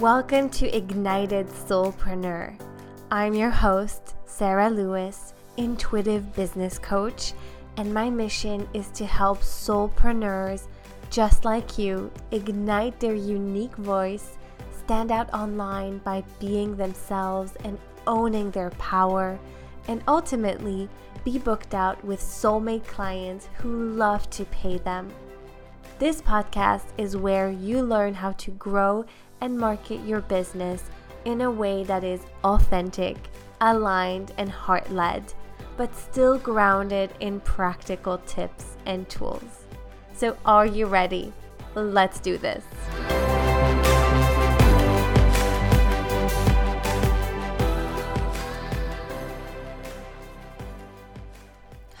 Welcome to Ignited Soulpreneur. I'm your host, Sarah Lewis, intuitive business coach, and my mission is to help soulpreneurs just like you ignite their unique voice, stand out online by being themselves and owning their power, and ultimately be booked out with soulmate clients who love to pay them. This podcast is where you learn how to grow and market your business in a way that is authentic, aligned, and heart led, but still grounded in practical tips and tools. So, are you ready? Let's do this.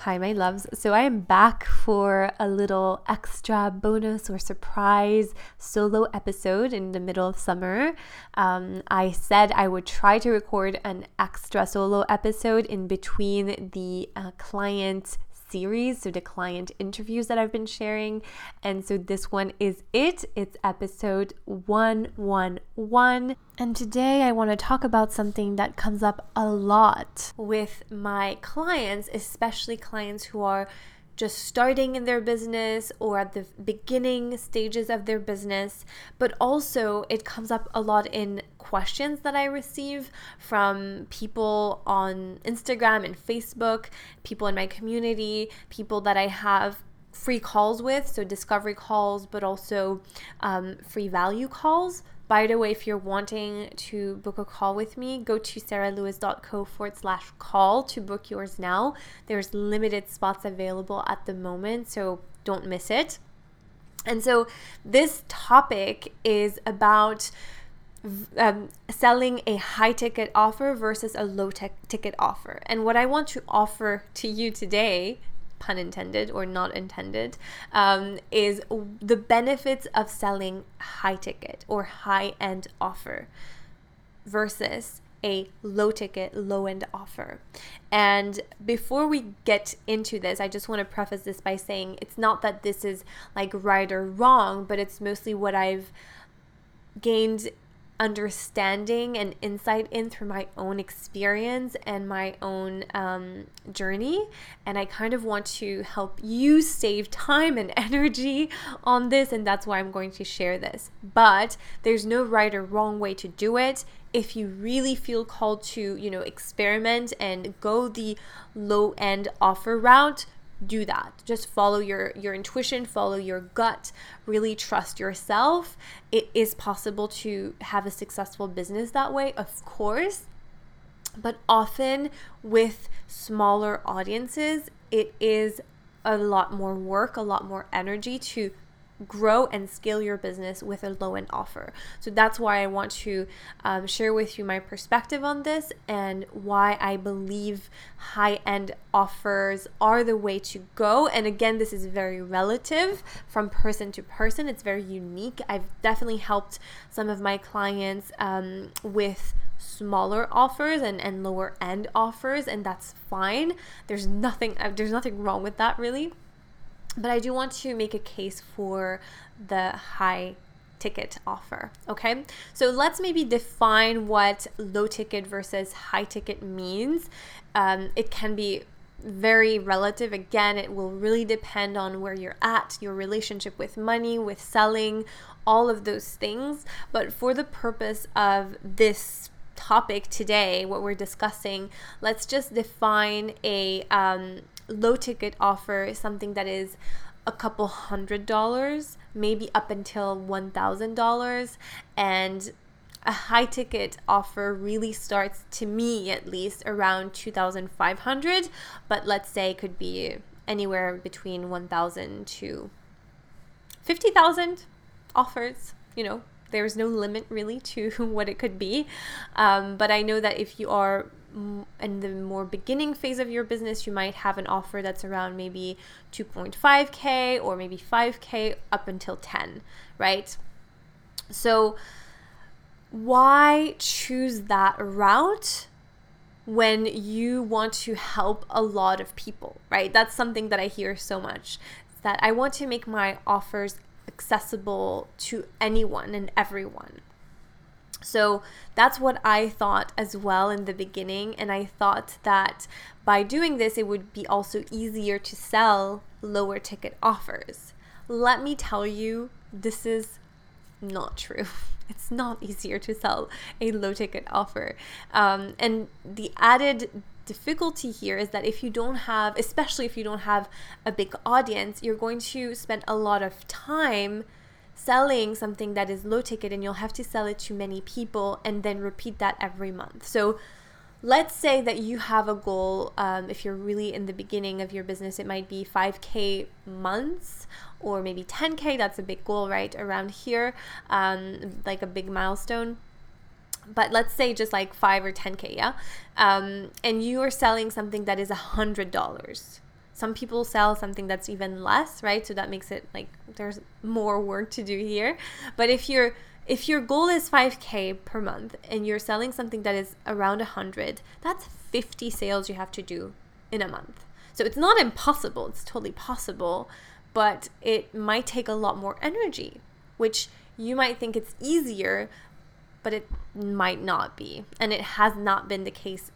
Hi, my loves. So, I am back for a little extra bonus or surprise solo episode in the middle of summer. Um, I said I would try to record an extra solo episode in between the uh, client series, so the client interviews that I've been sharing. And so this one is it. It's episode 111. And today I want to talk about something that comes up a lot with my clients, especially clients who are just starting in their business or at the beginning stages of their business, but also it comes up a lot in questions that I receive from people on Instagram and Facebook, people in my community, people that I have free calls with, so discovery calls, but also um, free value calls. By the way, if you're wanting to book a call with me, go to sarahlewis.co forward slash call to book yours now. There's limited spots available at the moment, so don't miss it. And so this topic is about um, selling a high ticket offer versus a low ticket offer. And what I want to offer to you today pun intended or not intended, um, is the benefits of selling high ticket or high end offer versus a low ticket, low end offer. And before we get into this, I just want to preface this by saying it's not that this is like right or wrong, but it's mostly what I've gained understanding and insight in through my own experience and my own um, journey. And I kind of want to help you save time and energy on this. And that's why I'm going to share this. But there's no right or wrong way to do it. If you really feel called to, you know, experiment and go the low end offer route, do that. Just follow your your intuition follow your gut really trust yourself. It is possible to have a successful business that way of course but often with smaller audiences it is a lot more work a lot more energy to grow and scale your business with a low end offer. So that's why I want to um, share with you my perspective on this and why I believe high end offers are the way to go. And again, this is very relative from person to person, it's very unique. I've definitely helped some of my clients um, with smaller offers and, and lower end offers and that's fine there's nothing there's nothing wrong with that really but I do want to make a case for the high ticket offer. Okay, so let's maybe define what low ticket versus high ticket means. Um, it can be very relative. Again, it will really depend on where you're at, your relationship with money, with selling, all of those things. But for the purpose of this topic today, what we're discussing, let's just define a um, low ticket offer something that is a couple hundred dollars, maybe up until $1,000. And a high ticket offer really starts to me at least around 2500 but let's say it could be anywhere between 1000 to 50000 offers you know there's no limit really to what it could be um, but i know that if you are in the more beginning phase of your business, you might have an offer that's around maybe 2.5K or maybe 5K up until 10, right? So, why choose that route when you want to help a lot of people, right? That's something that I hear so much. That I want to make my offers accessible to anyone and everyone. So that's what I thought as well in the beginning. And I thought that by doing this, it would be also easier to sell lower ticket offers. Let me tell you, this is not true. It's not easier to sell a low ticket offer. Um, and the added difficulty here is that if you don't have, especially if you don't have a big audience, you're going to spend a lot of time selling something that is low ticket and you'll have to sell it to many people and then repeat that every month. So let's say that you have a goal um, if you're really in the beginning of your business it might be 5k months or maybe 10k that's a big goal right around here um, like a big milestone. But let's say just like 5 or 10k yeah? Um, and you are selling something that is a hundred dollars some people sell something that's even less right? So that makes it like there's more work to do here. But if you're if your goal is 5k per month and you're selling something that is around 100 that's 50 sales you have to do in a month. So it's not impossible it's totally possible but it might take a lot more energy which you might think it's easier but it might not be. And it has not been the case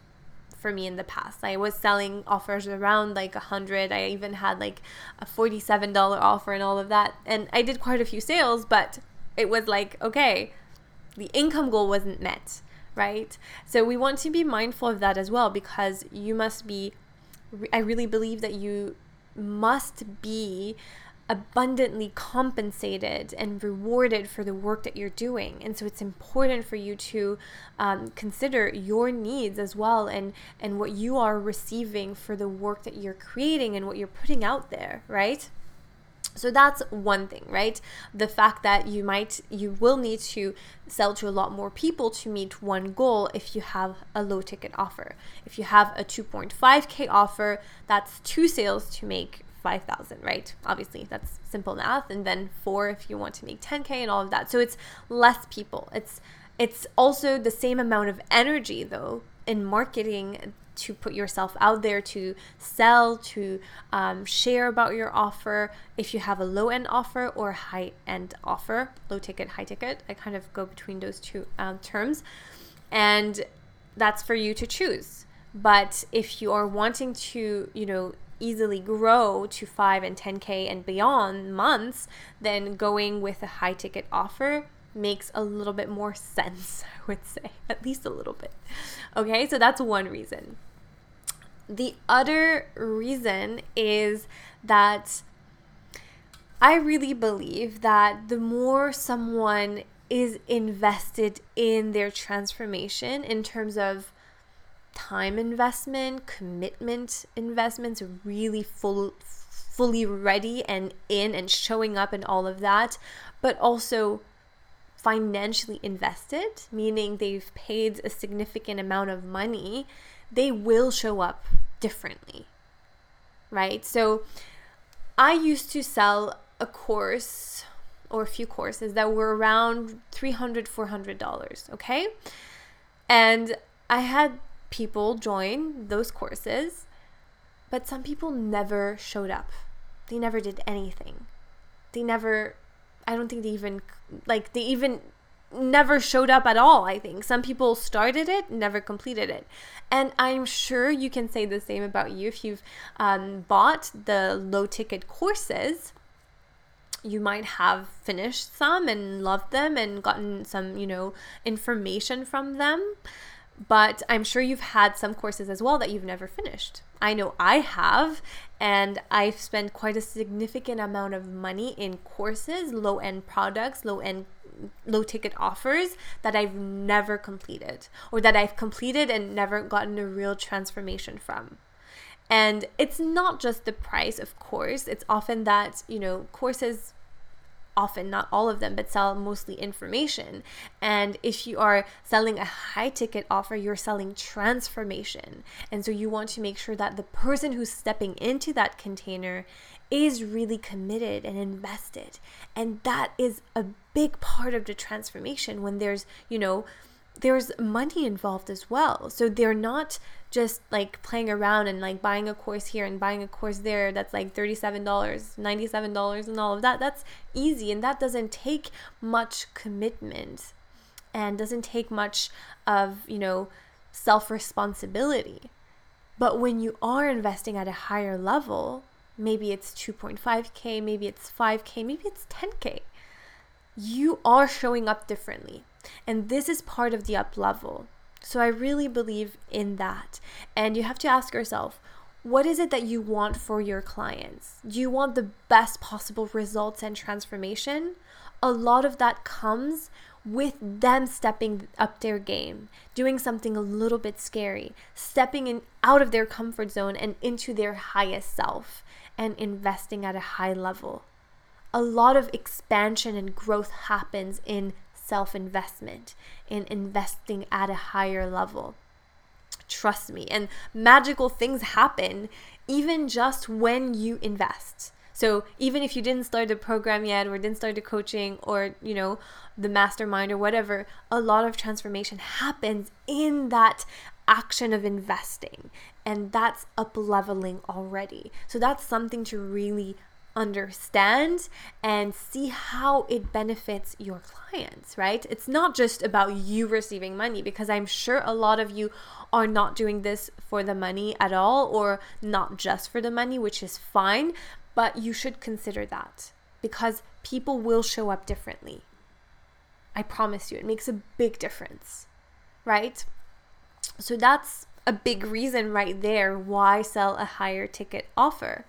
for me in the past. I was selling offers around like a hundred. I even had like a forty-seven dollar offer and all of that. And I did quite a few sales, but it was like, okay, the income goal wasn't met, right? So we want to be mindful of that as well because you must be, I really believe that you must be abundantly compensated and rewarded for the work that you're doing. And so it's important for you to um, consider your needs as well and, and what you are receiving for the work that you're creating and what you're putting out there, right? So that's one thing, right? The fact that you might, you will need to sell to a lot more people to meet one goal if you have a low ticket offer. If you have a 2.5K offer, that's two sales to make 5,000, right? Obviously, that's simple math. And then four if you want to make 10K and all of that. So it's less people. It's, it's also the same amount of energy though in marketing to put yourself out there to sell to um, share about your offer if you have a low end offer or high end offer low ticket high ticket i kind of go between those two um, terms and that's for you to choose but if you are wanting to you know easily grow to 5 and 10k and beyond months then going with a high ticket offer makes a little bit more sense, I would say, at least a little bit. Okay, so that's one reason. The other reason is that I really believe that the more someone is invested in their transformation in terms of time investment, commitment investments, really full fully ready and in and showing up and all of that, but also financially invested, meaning they've paid a significant amount of money, they will show up differently. Right? So I used to sell a course or a few courses that were around $300, $400, okay? And I had people join those courses, but some people never showed up. They never did anything. They never I don't think they even like they even never showed up at all, I think. Some people started it, never completed it. And I'm sure you can say the same about you if you've um, bought the low ticket courses. You might have finished some and loved them and gotten some, you know, information from them. But I'm sure you've had some courses as well that you've never finished. I know I have, and I've spent quite a significant amount of money in courses, low end products, low end low ticket offers that I've never completed or that I've completed and never gotten a real transformation from. And it's not just the price, of course, it's often that, you know, courses often not all of them but sell mostly information. And if you are selling a high ticket offer you're selling transformation. And so you want to make sure that the person who's stepping into that container is really committed and invested. And that is a big part of the transformation when there's you know there's money involved as well. So they're not just like playing around and like buying a course here and buying a course there that's like $37, $97 and all of that. That's easy and that doesn't take much commitment. and doesn't take much of, you know, self responsibility. But when you are investing at a higher level, maybe it's 2.5K, maybe it's 5K, maybe it's 10K, you are showing up differently. And this is part of the up level. So I really believe in that. And you have to ask yourself, what is it that you want for your clients? Do you want the best possible results and transformation? A lot of that comes with them stepping up their game, doing something a little bit scary, stepping in out of their comfort zone and into their highest self and investing at a high level. A lot of expansion and growth happens in self investment, in investing at a higher level. Trust me. And magical things happen even just when you invest. So even if you didn't start the program yet or didn't start the coaching or, you know, the mastermind or whatever, a lot of transformation happens in that action of investing. And that's up leveling already. So that's something to really understand and see how it benefits your clients, right? It's not just about you receiving money because I'm sure a lot of you are not doing this for the money at all or not just for the money, which is fine, but you should consider that because people will show up differently. I promise you, it makes a big difference, right? So that's a big reason right there why sell a higher ticket offer.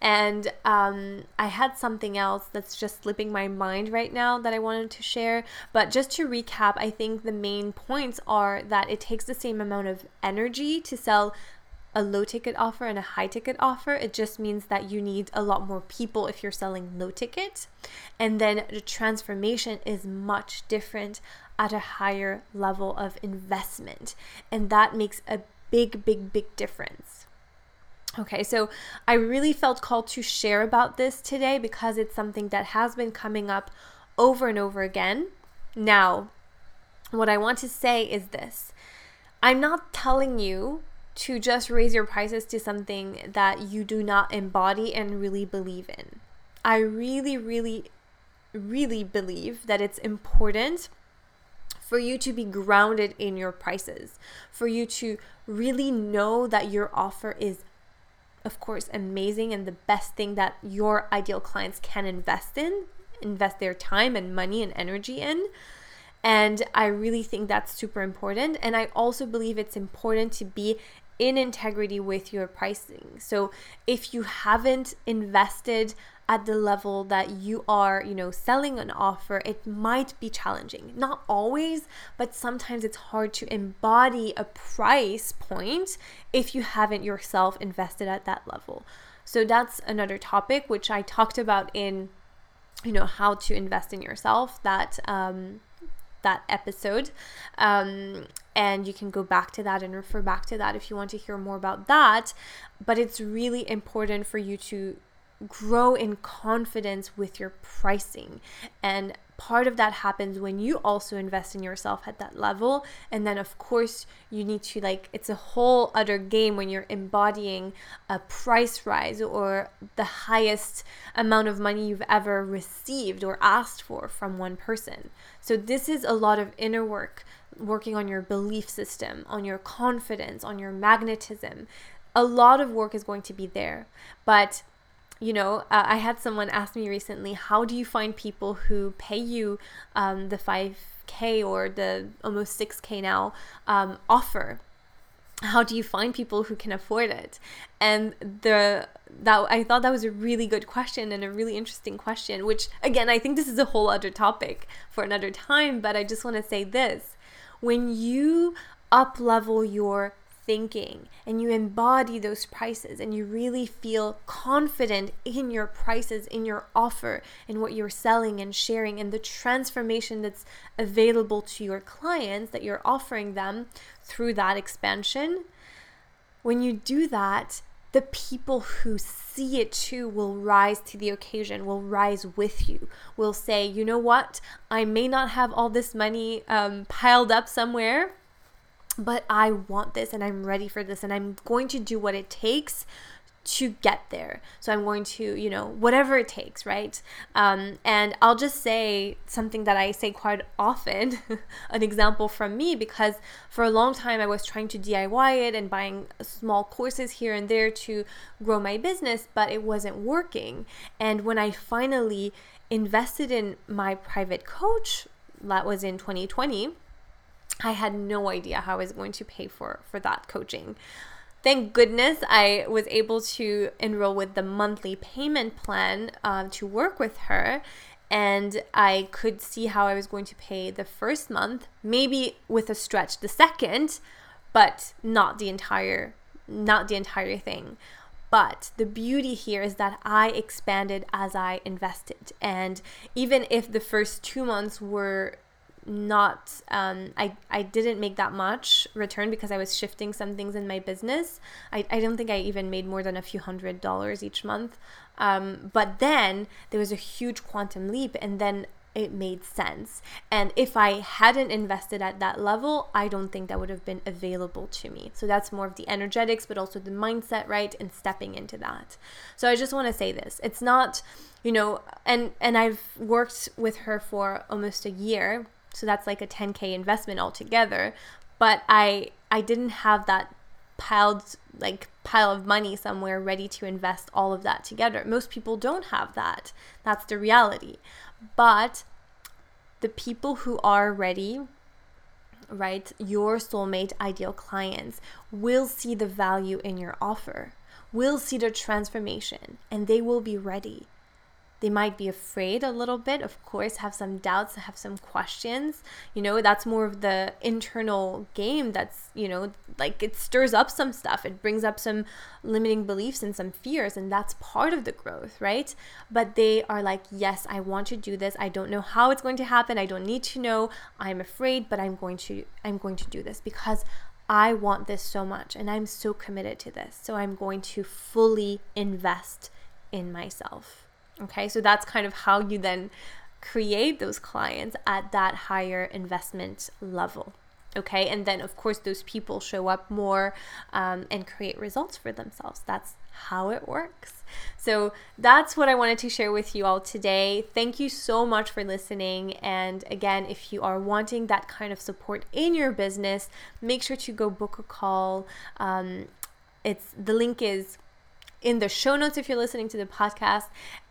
And um, I had something else that's just slipping my mind right now that I wanted to share. But just to recap, I think the main points are that it takes the same amount of energy to sell a low ticket offer and a high ticket offer. It just means that you need a lot more people if you're selling low ticket. And then the transformation is much different at a higher level of investment. And that makes a big, big, big difference. Okay, so I really felt called to share about this today because it's something that has been coming up over and over again. Now, what I want to say is this I'm not telling you to just raise your prices to something that you do not embody and really believe in. I really, really, really believe that it's important for you to be grounded in your prices, for you to really know that your offer is of course, amazing and the best thing that your ideal clients can invest in, invest their time and money and energy in. And I really think that's super important. And I also believe it's important to be in integrity with your pricing. So if you haven't invested at the level that you are, you know, selling an offer, it might be challenging. Not always, but sometimes it's hard to embody a price point if you haven't yourself invested at that level. So that's another topic which I talked about in you know how to invest in yourself that um that episode um and you can go back to that and refer back to that if you want to hear more about that but it's really important for you to grow in confidence with your pricing. And part of that happens when you also invest in yourself at that level. And then, of course, you need to like, it's a whole other game when you're embodying a price rise or the highest amount of money you've ever received or asked for from one person. So, this is a lot of inner work. Working on your belief system, on your confidence, on your magnetism. A lot of work is going to be there. But you know, uh, I had someone ask me recently, how do you find people who pay you um, the 5K or the almost 6K now um, offer? How do you find people who can afford it? And the that I thought that was a really good question and a really interesting question, which again, I think this is a whole other topic for another time, but I just want to say this. When you up level your thinking and you embody those prices and you really feel confident in your prices, in your offer, in what you're selling and sharing, and the transformation that's available to your clients that you're offering them through that expansion, when you do that, the people who see it too will rise to the occasion, will rise with you, will say, you know what, I may not have all this money um, piled up somewhere but I want this and I'm ready for this and I'm going to do what it takes to get there. So I'm going to, you know, whatever it takes, right? Um, and I'll just say something that I say quite often, an example from me, because for a long time I was trying to DIY it and buying small courses here and there to grow my business, but it wasn't working. And when I finally invested in my private coach, that was in 2020, I had no idea how I was going to pay for for that coaching thank goodness I was able to enroll with the monthly payment plan um, to work with her. And I could see how I was going to pay the first month, maybe with a stretch the second, but not the entire not the entire thing. But the beauty here is that I expanded as I invested. And even if the first two months were not um, I, I didn't make that much return because I was shifting some things in my business. I, I don't think I even made more than a few hundred dollars each month. Um, but then there was a huge quantum leap and then it made sense. And if I hadn't invested at that level, I don't think that would have been available to me. So that's more of the energetics, but also the mindset, right? And stepping into that. So I just want to say this. It's not, you know, and and I've worked with her for almost a year so that's like a 10k investment altogether. But i i didn't have that piled like pile of money somewhere ready to invest all of that together. Most people don't have that. That's the reality. But the people who are ready right your soulmate ideal clients will see the value in your offer will see the transformation and they will be ready they might be afraid a little bit, of course, have some doubts, have some questions. You know, that's more of the internal game that's, you know, like it stirs up some stuff. It brings up some limiting beliefs and some fears, and that's part of the growth, right? But they are like, yes, I want to do this. I don't know how it's going to happen. I don't need to know. I'm afraid, but I'm going to I'm going to do this because I want this so much and I'm so committed to this. So I'm going to fully invest in myself. Okay, so that's kind of how you then create those clients at that higher investment level. Okay, and then of course, those people show up more um, and create results for themselves. That's how it works. So that's what I wanted to share with you all today. Thank you so much for listening. And again, if you are wanting that kind of support in your business, make sure to go book a call. Um, it's the link is in the show notes if you're listening to the podcast,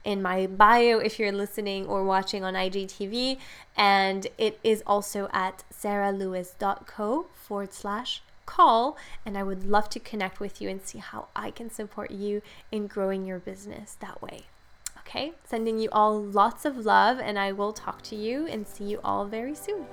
in my bio if you're listening or watching on IGTV, and it is also at sarahlewis.co forward slash call. And I would love to connect with you and see how I can support you in growing your business that way. Okay, sending you all lots of love, and I will talk to you and see you all very soon.